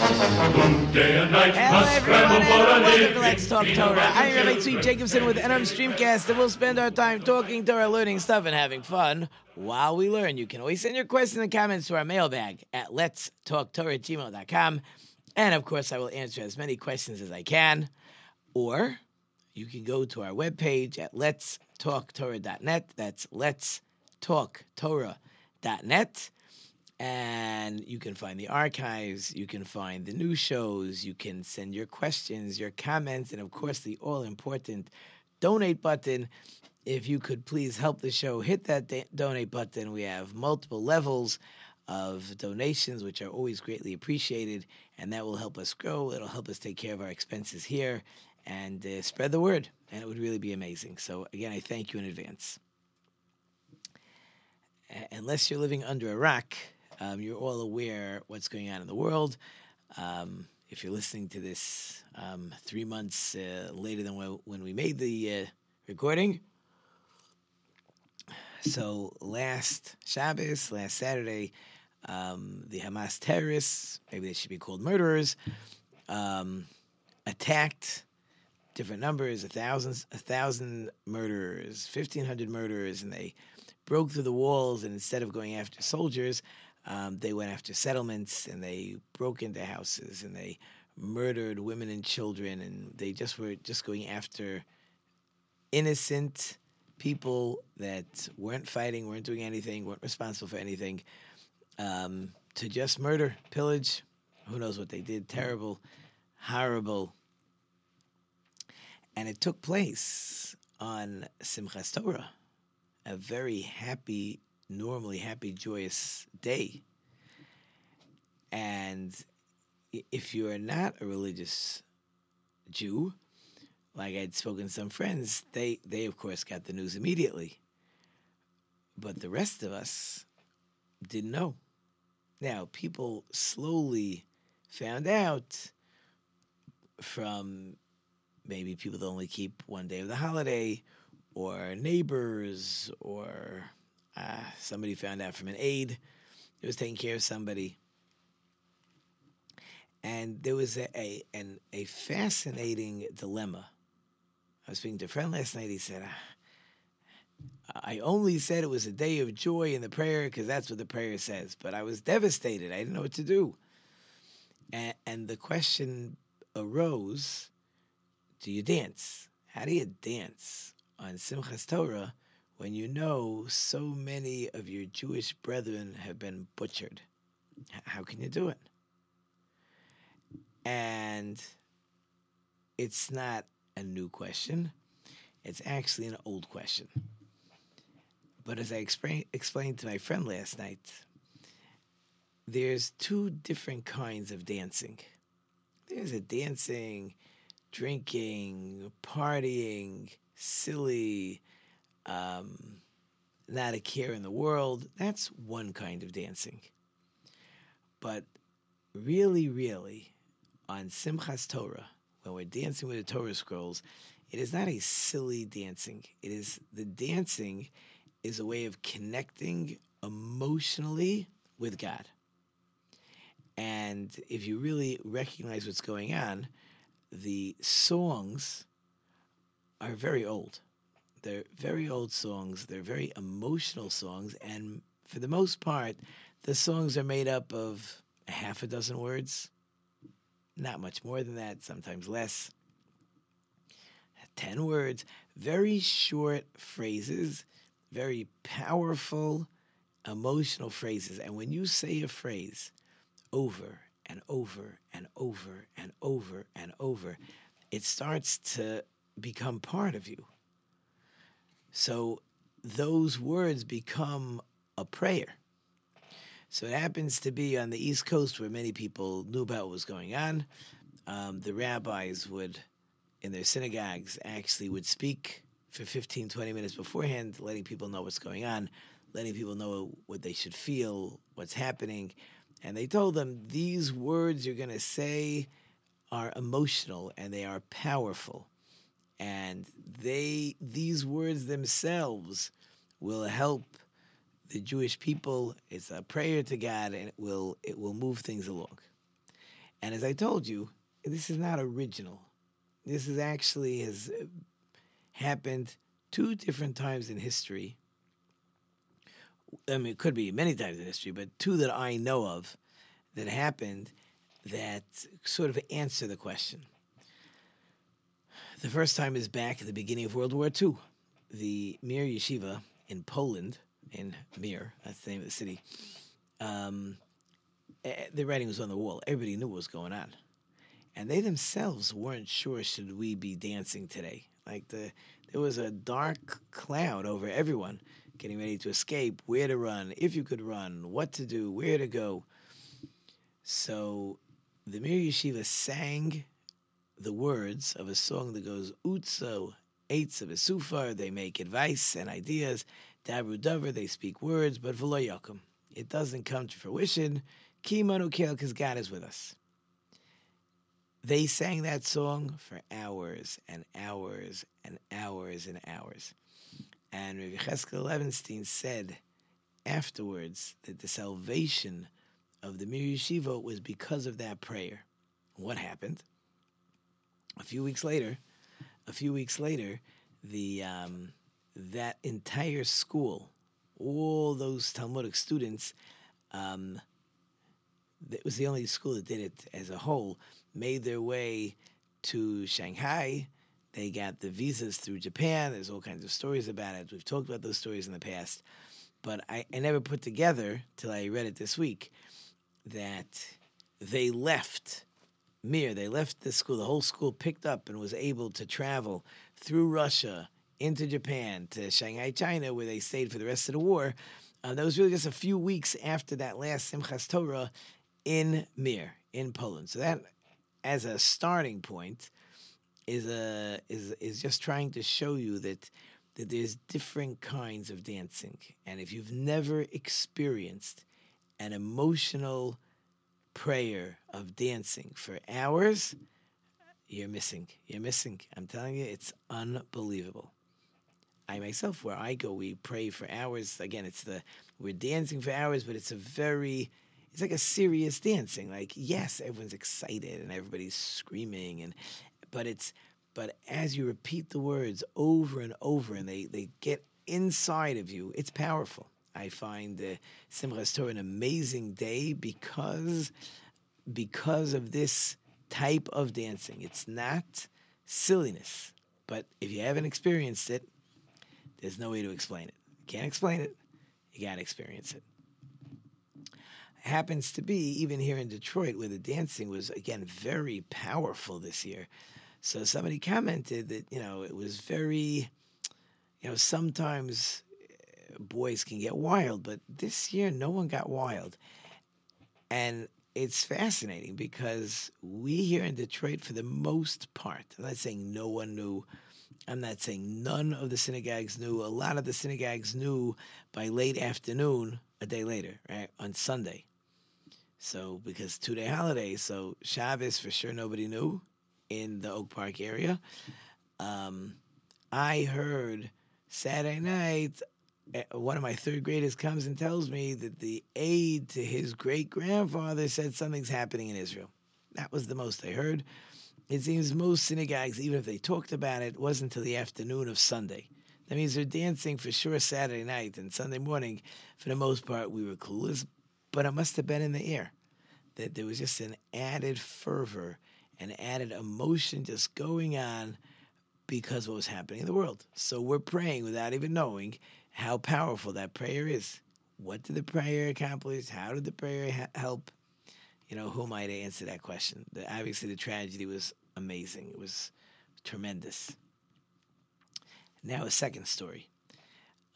Day and night Hello, everyone, and welcome to. Let's Talk Torah. I'm Rabbi Tzvi Jacobson with NRM Streamcast, and we'll spend our time talking Torah, learning stuff, and having fun while we learn. You can always send your questions and comments to our mailbag at Let's Talk Torah at gmail.com. And of course, I will answer as many questions as I can. Or you can go to our webpage at letstalktorah.net. That's letstalktorah.net. And you can find the archives, you can find the new shows, you can send your questions, your comments, and of course, the all important donate button. If you could please help the show, hit that da- donate button. We have multiple levels of donations, which are always greatly appreciated, and that will help us grow. It'll help us take care of our expenses here and uh, spread the word, and it would really be amazing. So, again, I thank you in advance. Unless you're living under a rock, um, you're all aware what's going on in the world. Um, if you're listening to this um, three months uh, later than when, we made the uh, recording, so last Shabbos, last Saturday, um, the Hamas terrorists, maybe they should be called murderers, um, attacked different numbers, a thousand, a thousand murderers, fifteen hundred murderers, and they broke through the walls. And instead of going after soldiers, um, they went after settlements and they broke into houses and they murdered women and children, and they just were just going after innocent people that weren't fighting, weren't doing anything, weren't responsible for anything, um, to just murder, pillage. Who knows what they did? Terrible, horrible. And it took place on Simchas Torah, a very happy, normally happy, joyous day. And if you are not a religious Jew, like I'd spoken to some friends, they they of course got the news immediately. But the rest of us didn't know. Now, people slowly found out from maybe people that only keep one day of the holiday, or neighbors, or uh, somebody found out from an aide who was taking care of somebody. And there was a, a, an, a fascinating dilemma. I was speaking to a friend last night. He said, "Ah, I only said it was a day of joy in the prayer because that's what the prayer says, but I was devastated. I didn't know what to do. And, and the question arose do you dance? How do you dance on Simchas Torah when you know so many of your Jewish brethren have been butchered? How can you do it? And it's not a new question, it's actually an old question. But as I explain, explained to my friend last night, there's two different kinds of dancing. There's a dancing, drinking, partying, silly, um, not a care in the world. That's one kind of dancing. But really, really, on Simchas Torah, when we're dancing with the Torah scrolls, it is not a silly dancing. It is the dancing is a way of connecting emotionally with God. And if you really recognize what's going on, the songs are very old. They're very old songs. They're very emotional songs. And for the most part, the songs are made up of a half a dozen words, not much more than that, sometimes less. 10 words, very short phrases, very powerful, emotional phrases. And when you say a phrase over and over and over and over and over, it starts to become part of you. So those words become a prayer. So it happens to be on the East Coast where many people knew about what was going on. Um, the rabbis would in their synagogues actually would speak for 15, 20 minutes beforehand, letting people know what's going on, letting people know what they should feel, what's happening. And they told them these words you're going to say are emotional and they are powerful. And they these words themselves will help the Jewish people. It's a prayer to God and it will it will move things along. And as I told you, this is not original. This is actually has uh, happened two different times in history. I mean, it could be many times in history, but two that I know of that happened that sort of answer the question. The first time is back at the beginning of World War II. The Mir Yeshiva in Poland, in Mir, that's the name of the city, um, eh, the writing was on the wall. Everybody knew what was going on. And they themselves weren't sure should we be dancing today. Like the there was a dark cloud over everyone getting ready to escape, where to run, if you could run, what to do, where to go. So the Mir Yeshiva sang the words of a song that goes Utso Eitz of a Sufar, they make advice and ideas. Dabru Dover, they speak words, but V'lo Yakum. It doesn't come to fruition. Ki Manu because God is with us. They sang that song for hours and hours and hours and hours. And Rabbi Cheskel Levenstein said afterwards that the salvation of the Mir Yeshiva was because of that prayer. What happened? A few weeks later, a few weeks later, the um, that entire school, all those Talmudic students, um, it was the only school that did it as a whole made their way to Shanghai. They got the visas through Japan. There's all kinds of stories about it. We've talked about those stories in the past, but I, I never put together till I read it this week that they left Mir. They left the school. The whole school picked up and was able to travel through Russia into Japan to Shanghai, China, where they stayed for the rest of the war. Uh, that was really just a few weeks after that last Simchas Torah in Mir in Poland. So that as a starting point is a is is just trying to show you that that there's different kinds of dancing and if you've never experienced an emotional prayer of dancing for hours you're missing you're missing i'm telling you it's unbelievable i myself where i go we pray for hours again it's the we're dancing for hours but it's a very it's like a serious dancing. Like yes, everyone's excited and everybody's screaming and but it's but as you repeat the words over and over and they, they get inside of you, it's powerful. I find the Simchas Torah an amazing day because because of this type of dancing. It's not silliness, but if you haven't experienced it, there's no way to explain it. You can't explain it. You got to experience it happens to be even here in Detroit, where the dancing was again very powerful this year. So somebody commented that you know it was very, you know, sometimes boys can get wild, but this year no one got wild, and it's fascinating because we here in Detroit, for the most part, I'm not saying no one knew. I'm not saying none of the synagogues knew. A lot of the synagogues knew by late afternoon, a day later, right on Sunday. So because two day holiday, so Shabbos for sure nobody knew in the Oak Park area. Um, I heard Saturday night Eh, one of my third graders comes and tells me that the aide to his great grandfather said something's happening in Israel. That was the most I heard. It seems most synagogues, even if they talked about it, wasn't until the afternoon of Sunday. That means they're dancing for sure Saturday night and Sunday morning. For the most part, we were clueless but it must have been in the air. That there was just an added fervor, and added emotion just going on because what was happening in the world. So we're praying without even knowing how powerful that prayer is. What did the prayer accomplish? How did the prayer ha- help? You know, who am I to answer that question? The, obviously, the tragedy was amazing. It was tremendous. Now, a second story.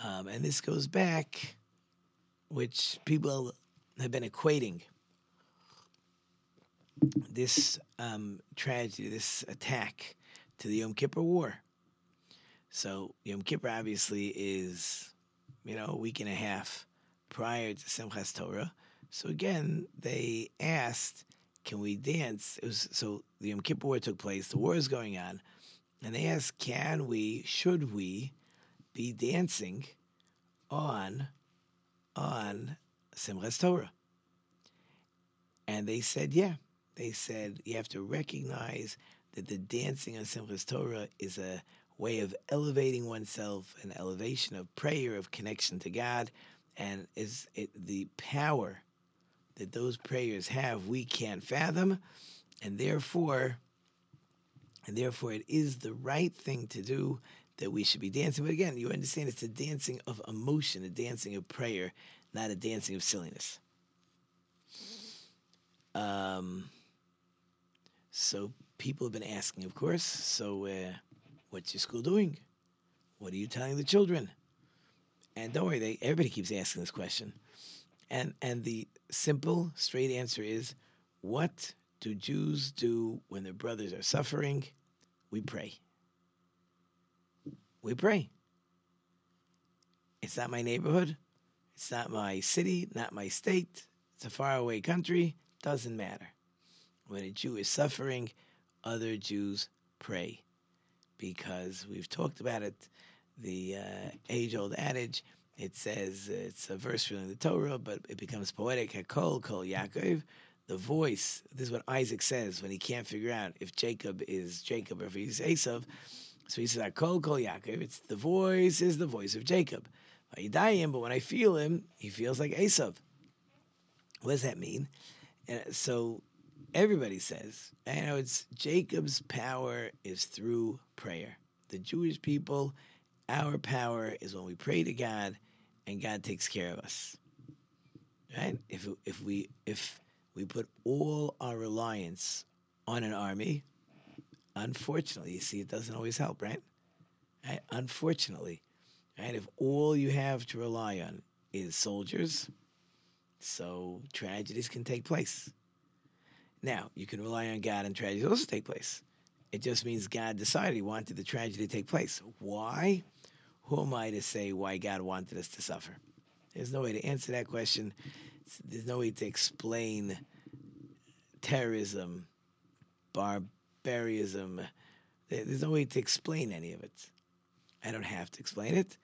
Um, and this goes back, which people have been equating this um, tragedy, this attack, to the Yom Kippur War. So Yom Kippur obviously is, you know, a week and a half prior to Simchas Torah. So again, they asked, "Can we dance?" It was so the Yom Kippur War took place. The war is going on, and they asked, "Can we? Should we be dancing on on Simchas Torah?" And they said, "Yeah." They said you have to recognize that the dancing on Simchas Torah is a way of elevating oneself, an elevation of prayer, of connection to God, and is it the power that those prayers have we can't fathom, and therefore, and therefore it is the right thing to do that we should be dancing. But again, you understand it's a dancing of emotion, a dancing of prayer, not a dancing of silliness. Um, so people have been asking, of course. So, uh, what's your school doing? What are you telling the children? And don't worry, they, everybody keeps asking this question. And and the simple, straight answer is, what do Jews do when their brothers are suffering? We pray. We pray. It's not my neighborhood. It's not my city, not my state. It's a faraway country. Doesn't matter. When a Jew is suffering, other Jews pray. Because we've talked about it, the uh, age old adage, it says it's a verse from the Torah, but it becomes poetic. Hakol kol Yaakov, the voice. This is what Isaac says when he can't figure out if Jacob is Jacob or if he's Esav. So he says, Hakol kol Yaakov. It's the voice is the voice of Jacob. I die him, but when I feel him, he feels like Esav. What does that mean? And so everybody says, you know, it's Jacob's power is through prayer. The Jewish people, our power is when we pray to God and God takes care of us. Right? If if we if we put all our reliance on an army, unfortunately, you see, it doesn't always help, right? right? Unfortunately, right? If all you have to rely on is soldiers, so tragedies can take place. Now, you can rely on God and tragedies also take place. It just means God decided He wanted the tragedy to take place. Why? Who am I to say why God wanted us to suffer? There's no way to answer that question. There's no way to explain terrorism, barbarism. There's no way to explain any of it. I don't have to explain it.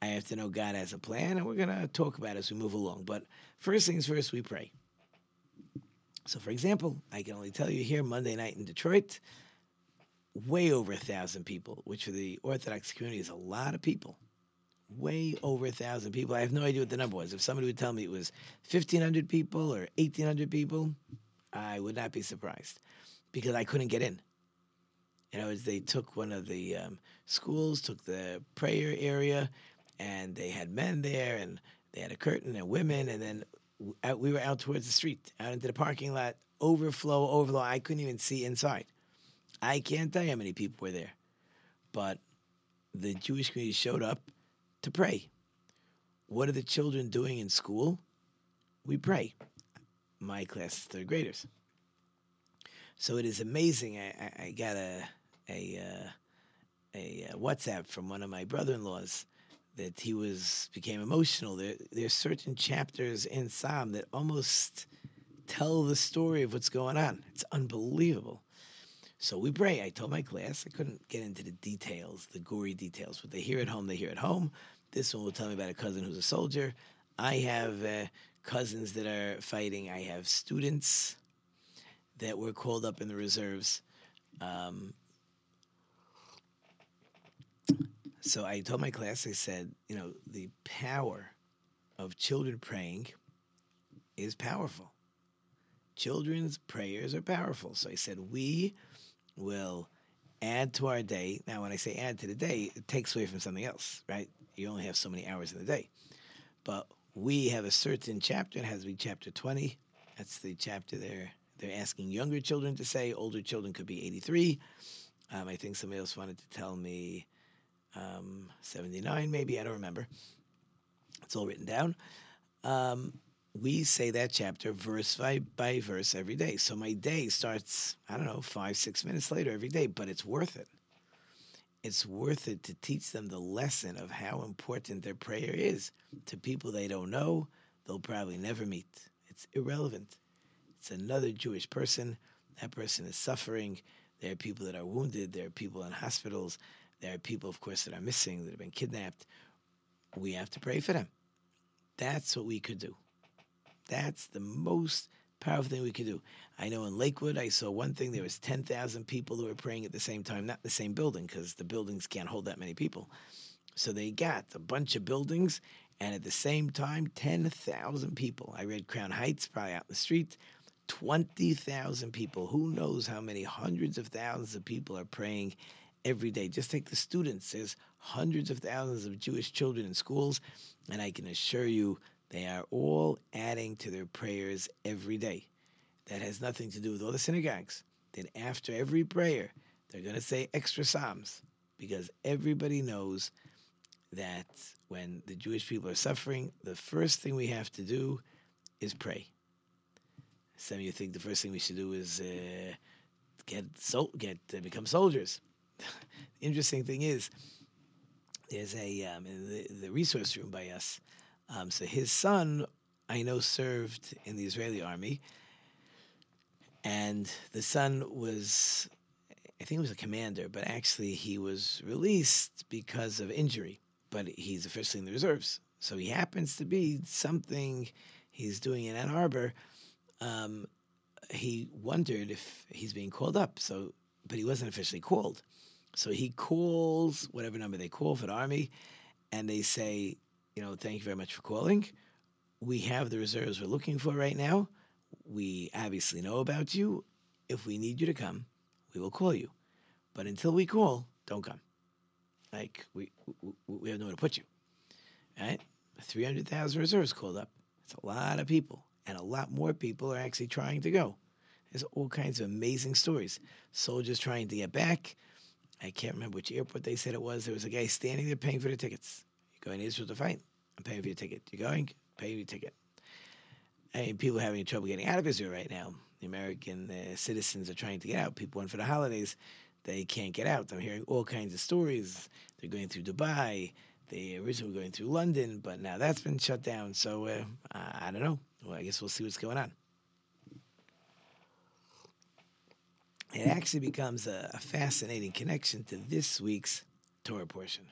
I have to know God has a plan, and we're going to talk about it as we move along. But first things first, we pray. So, for example, I can only tell you here Monday night in Detroit, way over a thousand people, which for the Orthodox community is a lot of people. Way over a thousand people. I have no idea what the number was. If somebody would tell me it was 1,500 people or 1,800 people, I would not be surprised because I couldn't get in. You know, they took one of the um, schools, took the prayer area, and they had men there, and they had a curtain and women, and then out, we were out towards the street, out into the parking lot, overflow, overflow. I couldn't even see inside. I can't tell you how many people were there, but the Jewish community showed up to pray. What are the children doing in school? We pray. My class is third graders. So it is amazing. I, I, I got a a, uh, a, a WhatsApp from one of my brother-in-laws that he was became emotional. There there's certain chapters in Psalm that almost tell the story of what's going on. It's unbelievable. So we pray. I told my class I couldn't get into the details, the gory details. What they hear at home, they hear at home. This one will tell me about a cousin who's a soldier. I have uh, cousins that are fighting. I have students that were called up in the reserves. Um, so I told my class, I said, you know, the power of children praying is powerful. Children's prayers are powerful. So I said, we will add to our day. Now, when I say add to the day, it takes away from something else, right? You only have so many hours in the day. But we have a certain chapter, it has to be chapter 20. That's the chapter there. They're asking younger children to say, older children could be 83. Um, I think somebody else wanted to tell me um, 79, maybe, I don't remember. It's all written down. Um, we say that chapter verse by, by verse every day. So my day starts, I don't know, five, six minutes later every day, but it's worth it. It's worth it to teach them the lesson of how important their prayer is to people they don't know, they'll probably never meet. It's irrelevant. It's another Jewish person. That person is suffering. There are people that are wounded. There are people in hospitals. There are people, of course, that are missing, that have been kidnapped. We have to pray for them. That's what we could do. That's the most powerful thing we could do. I know in Lakewood, I saw one thing. There was 10,000 people who were praying at the same time, not the same building, because the buildings can't hold that many people. So they got a bunch of buildings, and at the same time, 10,000 people. I read Crown Heights, probably out in the street, 20,000 people. Who knows how many hundreds of thousands of people are praying every day? Just take the students. There's hundreds of thousands of Jewish children in schools, and I can assure you they are all adding to their prayers every day. That has nothing to do with all the synagogues. That after every prayer, they're going to say extra Psalms because everybody knows that when the Jewish people are suffering, the first thing we have to do is pray. Some of you think the first thing we should do is uh, get sol- get uh, become soldiers. interesting thing is, there's a um, in the, the resource room by us. Um, so his son, I know, served in the Israeli army, and the son was, I think, he was a commander, but actually he was released because of injury. But he's officially in the reserves, so he happens to be something he's doing in Ann Arbor. Um, he wondered if he's being called up. So, but he wasn't officially called. So he calls whatever number they call for the army, and they say, you know, thank you very much for calling. We have the reserves we're looking for right now. We obviously know about you. If we need you to come, we will call you. But until we call, don't come. Like we we, we have nowhere to put you. Right? Three hundred thousand reserves called up. It's a lot of people, and a lot more people are actually trying to go. There's all kinds of amazing stories. Soldiers trying to get back. I can't remember which airport they said it was. There was a guy standing there paying for the tickets. You're going to Israel to fight. I'm paying for your ticket. You're going? Pay your ticket. I mean, people are having trouble getting out of Israel right now. The American uh, citizens are trying to get out. People went for the holidays. They can't get out. I'm hearing all kinds of stories. They're going through Dubai. They originally were going through London, but now that's been shut down. So uh, I don't know. Well, I guess we'll see what's going on. It actually becomes a, a fascinating connection to this week's Torah portion.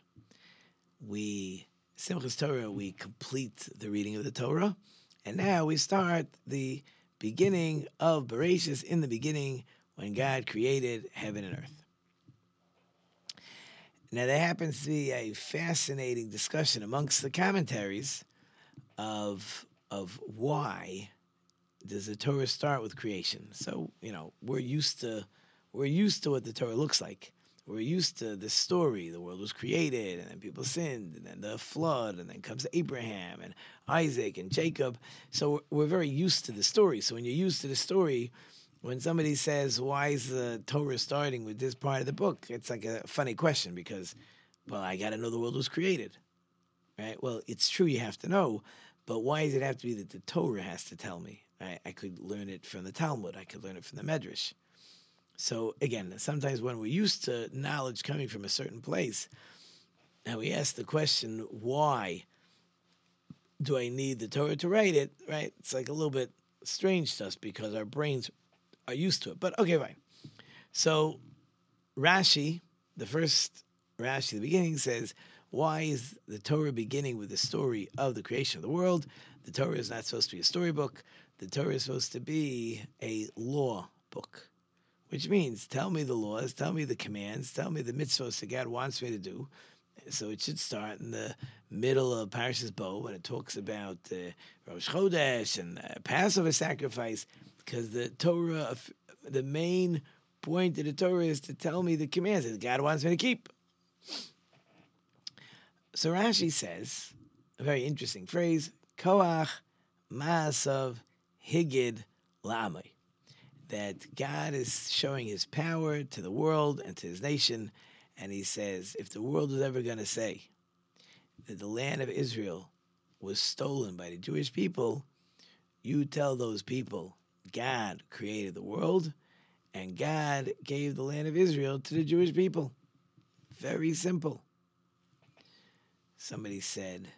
We Simchas Torah, we complete the reading of the Torah, and now we start the beginning of Bereshis in the beginning when God created heaven and earth. Now, there happens to be a fascinating discussion amongst the commentaries of, of why does the Torah start with creation? So, you know, we're used to we're used to what the Torah looks like. We're used to the story. The world was created, and then people sinned, and then the flood, and then comes Abraham and Isaac and Jacob. So we're very used to the story. So when you're used to the story, when somebody says, "Why is the Torah starting with this part of the book?" It's like a funny question because, well, I got to know the world was created, right? Well, it's true you have to know, but why does it have to be that the Torah has to tell me? I, I could learn it from the Talmud. I could learn it from the Medrash. So again, sometimes when we're used to knowledge coming from a certain place, and we ask the question, why do I need the Torah to write it? Right? It's like a little bit strange to us because our brains are used to it. But okay, fine. So Rashi, the first Rashi, the beginning says, why is the Torah beginning with the story of the creation of the world? The Torah is not supposed to be a storybook. The Torah is supposed to be a law book which means tell me the laws, tell me the commands, tell me the mitzvahs that God wants me to do. So it should start in the middle of Parashas Bo when it talks about uh, Rosh Chodesh and uh, Passover sacrifice, because the Torah, the main point of the Torah is to tell me the commands that God wants me to keep. So Rashi says a very interesting phrase: Koach Maasav Higid Lamai that God is showing his power to the world and to his nation. And he says, if the world was ever going to say that the land of Israel was stolen by the Jewish people, You tell those people God created the world and God gave the land of Israel to the Jewish people. Very simple. Somebody said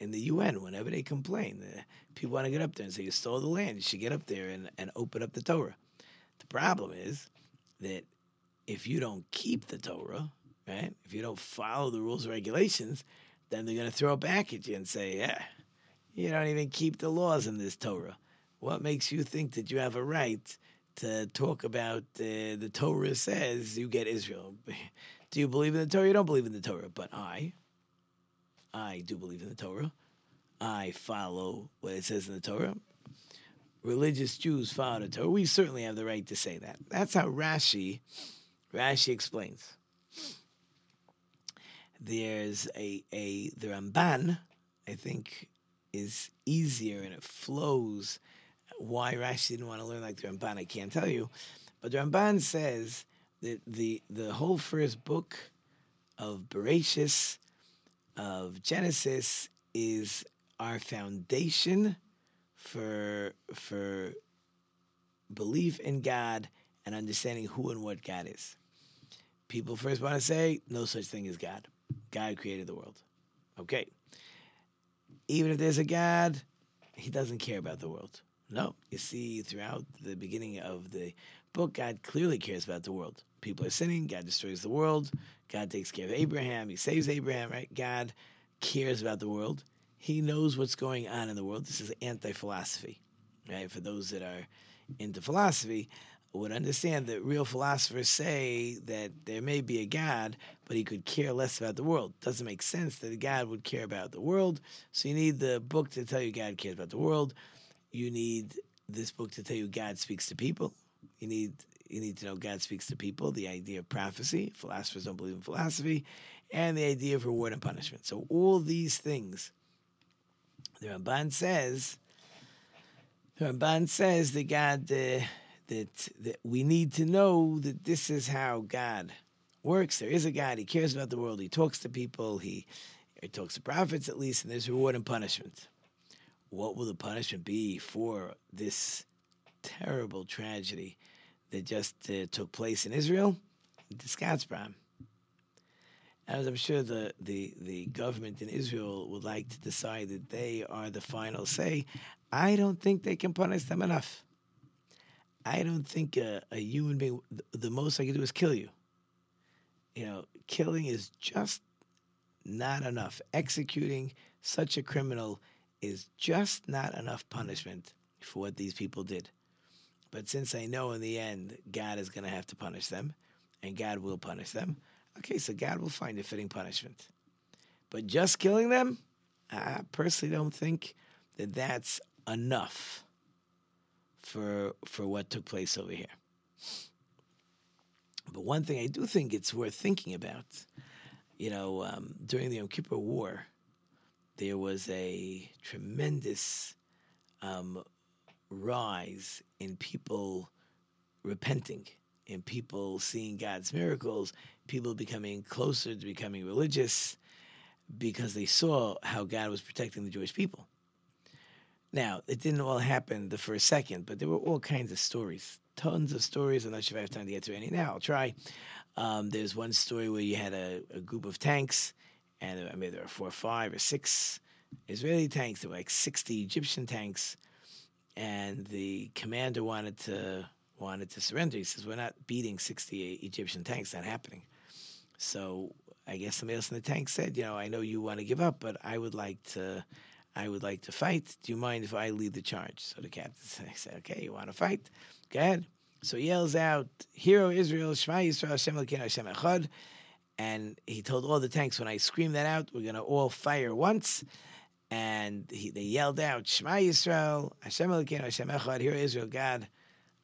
in the UN, whenever they complain, people want to get up there and say, You stole the land. You should get up there and, and open up the Torah. The problem is that if you don't keep the Torah, right, if you don't follow the rules and regulations, then they're going to throw it back at you and say, Yeah, you don't even keep the laws in this Torah. What makes you think that you have a right to talk about uh, the Torah says you get Israel? Do you believe in the Torah? You don't believe in the Torah, but I, I do believe in the Torah. I follow what it says in the Torah. Religious Jews follow the Torah. We certainly have the right to say that. That's how Rashi, Rashi explains. There's a a the Ramban, I think, is easier and it flows. Why Rashi didn't want to learn like the Ramban, I can't tell you, but the Ramban says that the the whole first book of Bereshis of Genesis is our foundation for for belief in God and understanding who and what God is. People first want to say no such thing as God. God created the world. Okay. Even if there's a God, he doesn't care about the world. No. You see, throughout the beginning of the book, God clearly cares about the world. People are sinning, God destroys the world, God takes care of Abraham, he saves Abraham, right? God cares about the world. He knows what's going on in the world. This is anti philosophy, right? For those that are into philosophy, would understand that real philosophers say that there may be a God, but he could care less about the world. Doesn't make sense that a God would care about the world. So you need the book to tell you God cares about the world. You need this book to tell you God speaks to people. You need you need to know God speaks to people, the idea of prophecy. Philosophers don't believe in philosophy, and the idea of reward and punishment. So all these things, the Ramban says, the Ramban says that God, uh, that that we need to know that this is how God works. There is a God. He cares about the world. He talks to people. He, he talks to prophets at least, and there's reward and punishment. What will the punishment be for this terrible tragedy? That just uh, took place in Israel, the Skatzbram. As I'm sure the, the, the government in Israel would like to decide that they are the final say, I don't think they can punish them enough. I don't think a, a human being, the most I can do is kill you. You know, killing is just not enough. Executing such a criminal is just not enough punishment for what these people did. But since I know in the end God is going to have to punish them, and God will punish them, okay, so God will find a fitting punishment. But just killing them, I personally don't think that that's enough for for what took place over here. But one thing I do think it's worth thinking about, you know, um, during the Yom Kippur War, there was a tremendous um, rise in people repenting, in people seeing God's miracles, people becoming closer to becoming religious because they saw how God was protecting the Jewish people. Now, it didn't all happen the first second, but there were all kinds of stories, tons of stories. I'm not sure if I have time to get to any now. I'll try. Um, there's one story where you had a, a group of tanks, and I mean, there were four or five or six Israeli tanks. There were like 60 Egyptian tanks and the commander wanted to wanted to surrender. He says, "We're not beating 68 Egyptian tanks. Not happening." So I guess somebody else in the tank said, "You know, I know you want to give up, but I would like to." I would like to fight. Do you mind if I lead the charge? So the captain said, Okay, you want to fight? Go ahead. So he yells out, Hero Israel, Shema Yisrael, Hashem Elokeinu, Hashem Echad. And he told all the tanks, when I scream that out, we're going to all fire once and he, they yelled out, Shema Yisrael, Hashem Elokeinu, Hashem Echad, here Israel, God,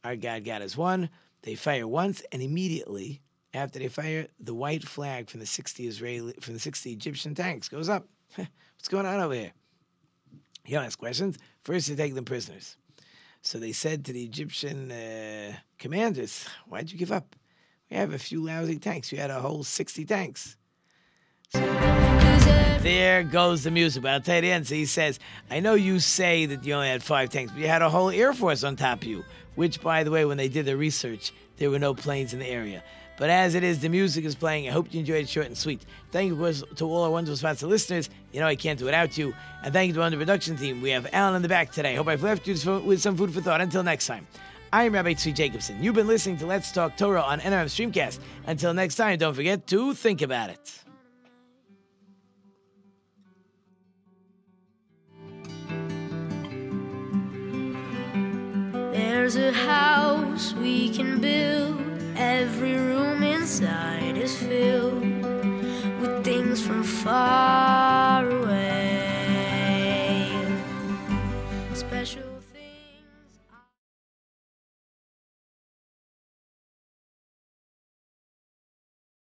our God, God is one. They fire once, and immediately after they fire, the white flag from the 60 Israeli, from the 60 Egyptian tanks goes up. What's going on over here? You don't ask questions. First, they take them prisoners. So they said to the Egyptian uh, commanders, Why'd you give up? We have a few lousy tanks. You had a whole 60 tanks. There goes the music. But I'll tell you the answer. He says, I know you say that you only had five tanks, but you had a whole Air Force on top of you, which, by the way, when they did the research, there were no planes in the area. But as it is, the music is playing. I hope you enjoyed it short and sweet. Thank you of course, to all our wonderful sponsor listeners. You know I can't do without you. And thank you to our production team. We have Alan in the back today. Hope I've left you with some food for thought. Until next time. I am Rabbi Tzvi Jacobson. You've been listening to Let's Talk Torah on NRM Streamcast. Until next time, don't forget to think about it. There's a house we can build. Every room inside is filled with things from far away.